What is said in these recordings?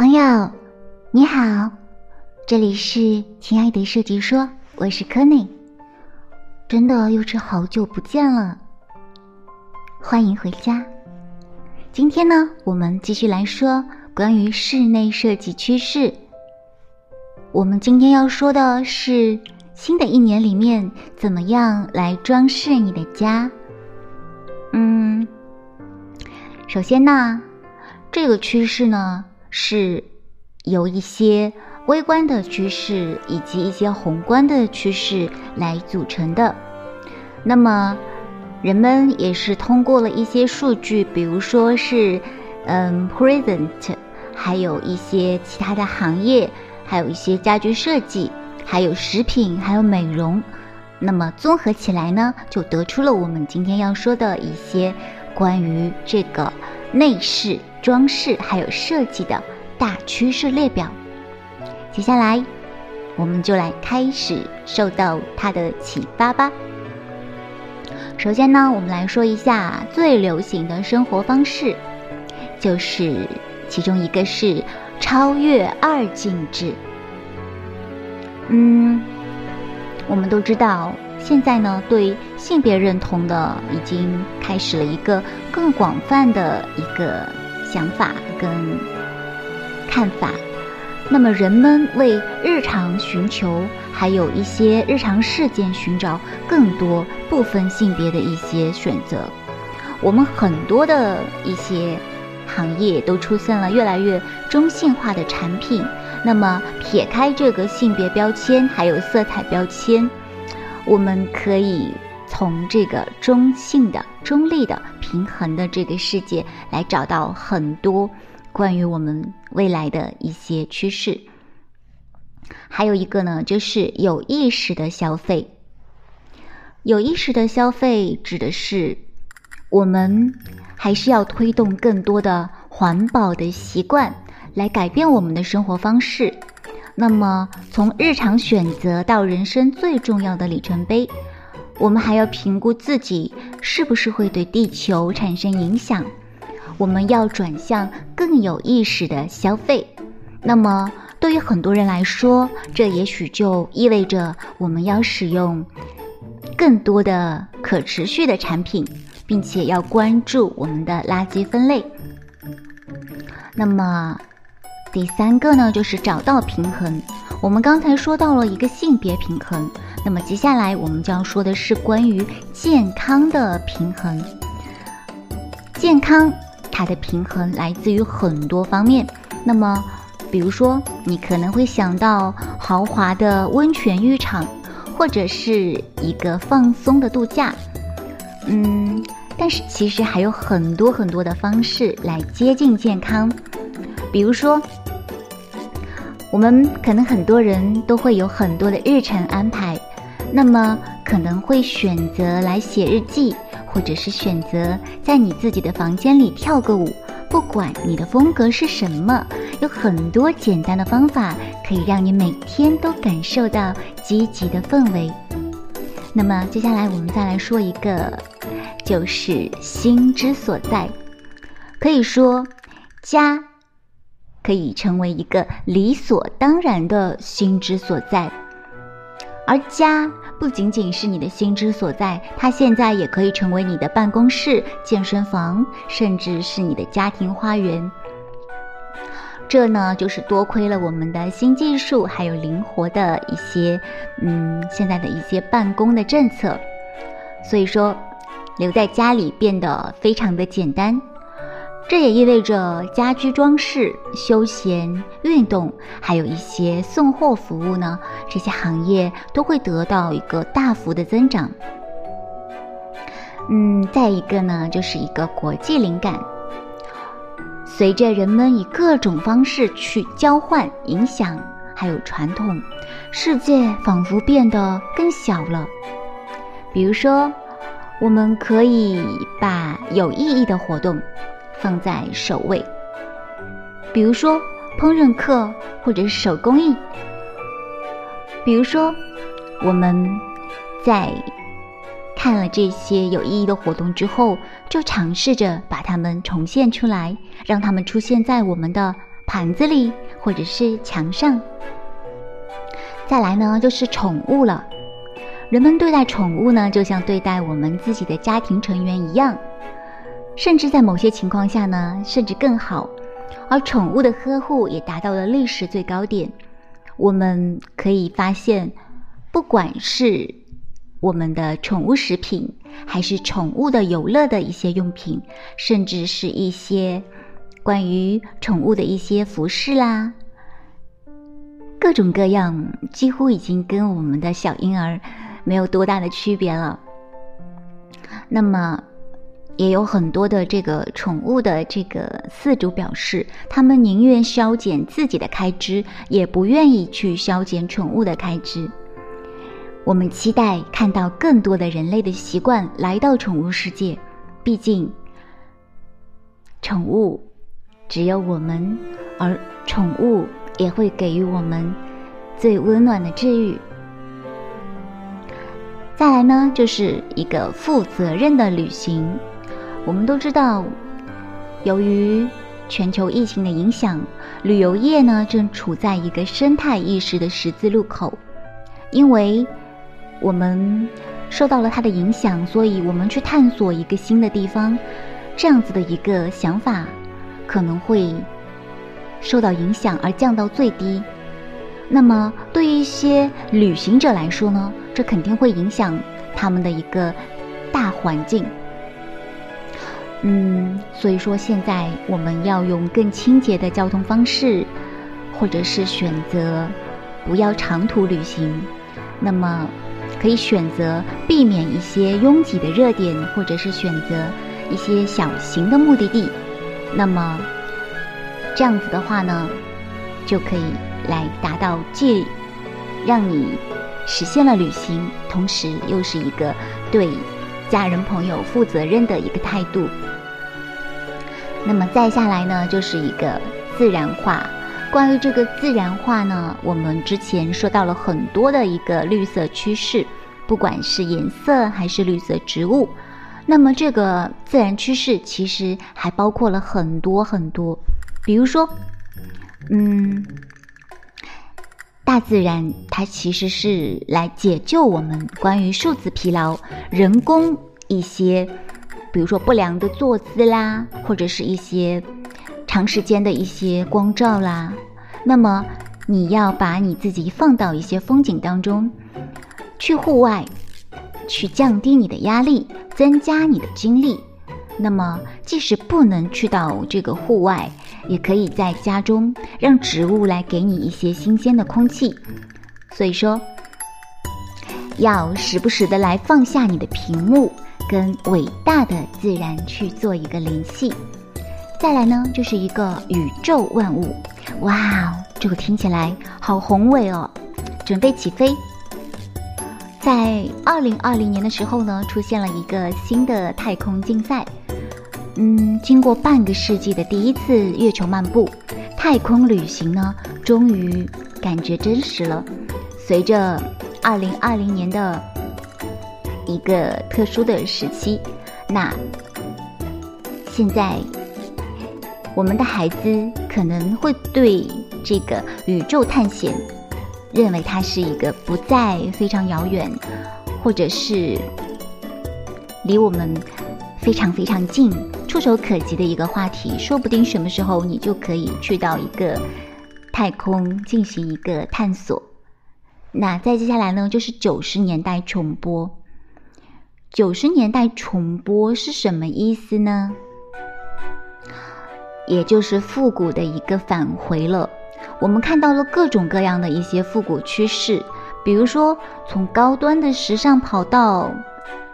朋友，你好，这里是亲爱的设计说，我是柯内，真的又是好久不见了，欢迎回家。今天呢，我们继续来说关于室内设计趋势。我们今天要说的是新的一年里面怎么样来装饰你的家。嗯，首先呢，这个趋势呢。是由一些微观的趋势以及一些宏观的趋势来组成的。那么，人们也是通过了一些数据，比如说是，嗯，present，还有一些其他的行业，还有一些家居设计，还有食品，还有美容。那么综合起来呢，就得出了我们今天要说的一些关于这个内饰。装饰还有设计的大趋势列表，接下来我们就来开始受到它的启发吧。首先呢，我们来说一下最流行的生活方式，就是其中一个是超越二进制。嗯，我们都知道，现在呢，对性别认同的已经开始了一个更广泛的一个。想法跟看法，那么人们为日常寻求，还有一些日常事件寻找更多不分性别的一些选择。我们很多的一些行业都出现了越来越中性化的产品。那么撇开这个性别标签，还有色彩标签，我们可以从这个中性的、中立的。平衡的这个世界，来找到很多关于我们未来的一些趋势。还有一个呢，就是有意识的消费。有意识的消费指的是我们还是要推动更多的环保的习惯，来改变我们的生活方式。那么，从日常选择到人生最重要的里程碑。我们还要评估自己是不是会对地球产生影响，我们要转向更有意识的消费。那么，对于很多人来说，这也许就意味着我们要使用更多的可持续的产品，并且要关注我们的垃圾分类。那么，第三个呢，就是找到平衡。我们刚才说到了一个性别平衡。那么接下来我们就要说的是关于健康的平衡。健康它的平衡来自于很多方面。那么，比如说你可能会想到豪华的温泉浴场，或者是一个放松的度假。嗯，但是其实还有很多很多的方式来接近健康。比如说，我们可能很多人都会有很多的日程安排。那么可能会选择来写日记，或者是选择在你自己的房间里跳个舞。不管你的风格是什么，有很多简单的方法可以让你每天都感受到积极的氛围。那么接下来我们再来说一个，就是心之所在。可以说，家可以成为一个理所当然的心之所在。而家不仅仅是你的心之所在，它现在也可以成为你的办公室、健身房，甚至是你的家庭花园。这呢，就是多亏了我们的新技术，还有灵活的一些，嗯，现在的一些办公的政策。所以说，留在家里变得非常的简单。这也意味着家居装饰、休闲、运动，还有一些送货服务呢，这些行业都会得到一个大幅的增长。嗯，再一个呢，就是一个国际灵感。随着人们以各种方式去交换、影响，还有传统，世界仿佛变得更小了。比如说，我们可以把有意义的活动。放在首位，比如说烹饪课或者是手工艺。比如说，我们在看了这些有意义的活动之后，就尝试着把它们重现出来，让它们出现在我们的盘子里或者是墙上。再来呢，就是宠物了。人们对待宠物呢，就像对待我们自己的家庭成员一样，甚至在某些情况下呢，甚至更好。而宠物的呵护也达到了历史最高点。我们可以发现，不管是我们的宠物食品，还是宠物的游乐的一些用品，甚至是一些关于宠物的一些服饰啦，各种各样，几乎已经跟我们的小婴儿没有多大的区别了。那么，也有很多的这个宠物的这个饲主表示，他们宁愿削减自己的开支，也不愿意去削减宠物的开支。我们期待看到更多的人类的习惯来到宠物世界，毕竟，宠物只有我们，而宠物也会给予我们最温暖的治愈。再来呢，就是一个负责任的旅行。我们都知道，由于全球疫情的影响，旅游业呢正处在一个生态意识的十字路口，因为。我们受到了它的影响，所以我们去探索一个新的地方，这样子的一个想法可能会受到影响而降到最低。那么对于一些旅行者来说呢，这肯定会影响他们的一个大环境。嗯，所以说现在我们要用更清洁的交通方式，或者是选择不要长途旅行。那么。可以选择避免一些拥挤的热点，或者是选择一些小型的目的地。那么这样子的话呢，就可以来达到既让你实现了旅行，同时又是一个对家人朋友负责任的一个态度。那么再下来呢，就是一个自然化。关于这个自然化呢，我们之前说到了很多的一个绿色趋势，不管是颜色还是绿色植物，那么这个自然趋势其实还包括了很多很多，比如说，嗯，大自然它其实是来解救我们关于数字疲劳、人工一些，比如说不良的坐姿啦，或者是一些。长时间的一些光照啦，那么你要把你自己放到一些风景当中，去户外，去降低你的压力，增加你的精力。那么即使不能去到这个户外，也可以在家中让植物来给你一些新鲜的空气。所以说，要时不时的来放下你的屏幕，跟伟大的自然去做一个联系。再来呢，就是一个宇宙万物，哇，这个听起来好宏伟哦！准备起飞。在二零二零年的时候呢，出现了一个新的太空竞赛。嗯，经过半个世纪的第一次月球漫步，太空旅行呢，终于感觉真实了。随着二零二零年的一个特殊的时期，那现在。我们的孩子可能会对这个宇宙探险认为它是一个不再非常遥远，或者是离我们非常非常近、触手可及的一个话题。说不定什么时候你就可以去到一个太空进行一个探索。那再接下来呢，就是九十年代重播。九十年代重播是什么意思呢？也就是复古的一个返回了，我们看到了各种各样的一些复古趋势，比如说从高端的时尚跑道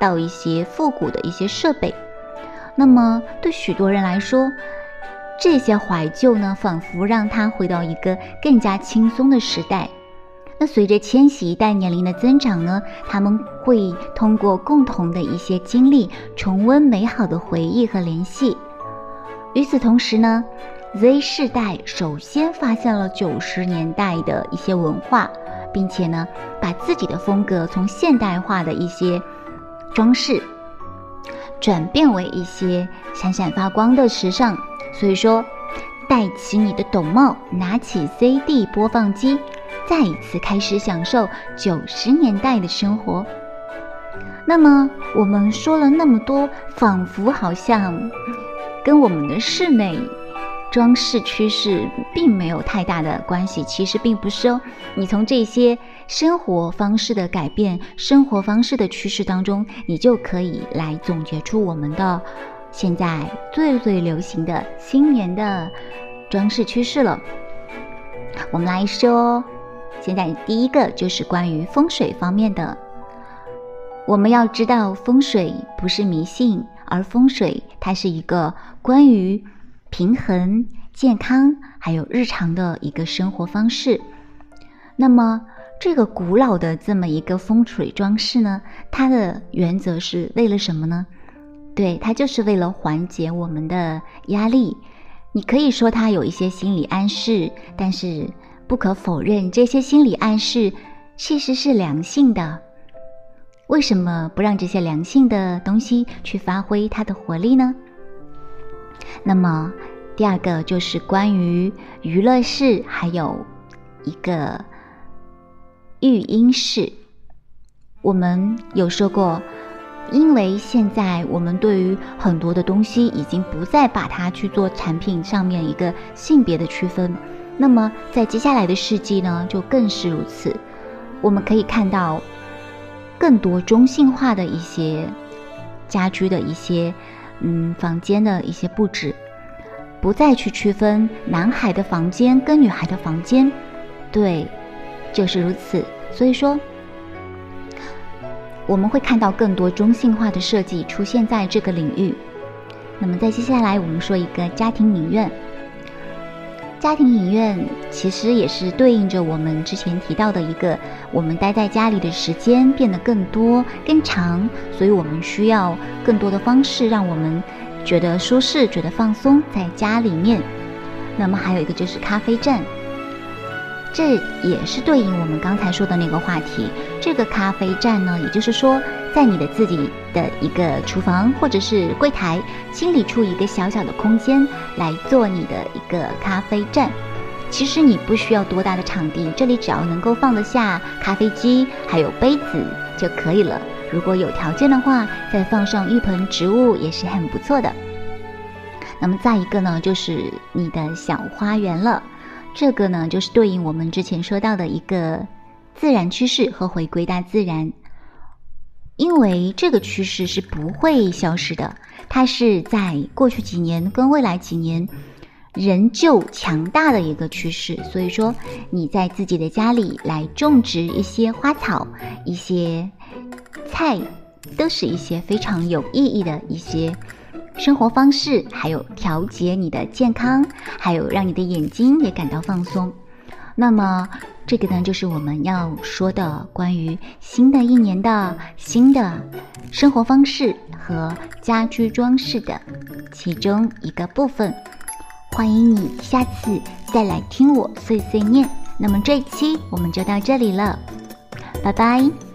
到一些复古的一些设备。那么对许多人来说，这些怀旧呢，仿佛让他回到一个更加轻松的时代。那随着千禧一代年龄的增长呢，他们会通过共同的一些经历，重温美好的回忆和联系。与此同时呢，Z 世代首先发现了九十年代的一些文化，并且呢，把自己的风格从现代化的一些装饰，转变为一些闪闪发光的时尚。所以说，戴起你的斗帽，拿起 CD 播放机，再一次开始享受九十年代的生活。那么，我们说了那么多，仿佛好像跟我们的室内装饰趋势并没有太大的关系。其实并不是哦。你从这些生活方式的改变、生活方式的趋势当中，你就可以来总结出我们的现在最最流行的新年的装饰趋势了。我们来说，现在第一个就是关于风水方面的。我们要知道，风水不是迷信，而风水它是一个关于平衡、健康还有日常的一个生活方式。那么，这个古老的这么一个风水装饰呢，它的原则是为了什么呢？对，它就是为了缓解我们的压力。你可以说它有一些心理暗示，但是不可否认，这些心理暗示其实是良性的。为什么不让这些良性的东西去发挥它的活力呢？那么，第二个就是关于娱乐室，还有一个育婴室。我们有说过，因为现在我们对于很多的东西已经不再把它去做产品上面一个性别的区分，那么在接下来的世纪呢，就更是如此。我们可以看到。更多中性化的一些家居的一些，嗯，房间的一些布置，不再去区分男孩的房间跟女孩的房间，对，就是如此。所以说，我们会看到更多中性化的设计出现在这个领域。那么，在接下来，我们说一个家庭影院。家庭影院其实也是对应着我们之前提到的一个，我们待在家里的时间变得更多、更长，所以我们需要更多的方式让我们觉得舒适、觉得放松在家里面。那么还有一个就是咖啡站。这也是对应我们刚才说的那个话题。这个咖啡站呢，也就是说，在你的自己的一个厨房或者是柜台，清理出一个小小的空间来做你的一个咖啡站。其实你不需要多大的场地，这里只要能够放得下咖啡机还有杯子就可以了。如果有条件的话，再放上一盆植物也是很不错的。那么再一个呢，就是你的小花园了。这个呢，就是对应我们之前说到的一个自然趋势和回归大自然，因为这个趋势是不会消失的，它是在过去几年跟未来几年仍旧强大的一个趋势。所以说，你在自己的家里来种植一些花草、一些菜，都是一些非常有意义的一些。生活方式，还有调节你的健康，还有让你的眼睛也感到放松。那么，这个呢，就是我们要说的关于新的一年的新的生活方式和家居装饰的其中一个部分。欢迎你下次再来听我碎碎念。那么这一期我们就到这里了，拜拜。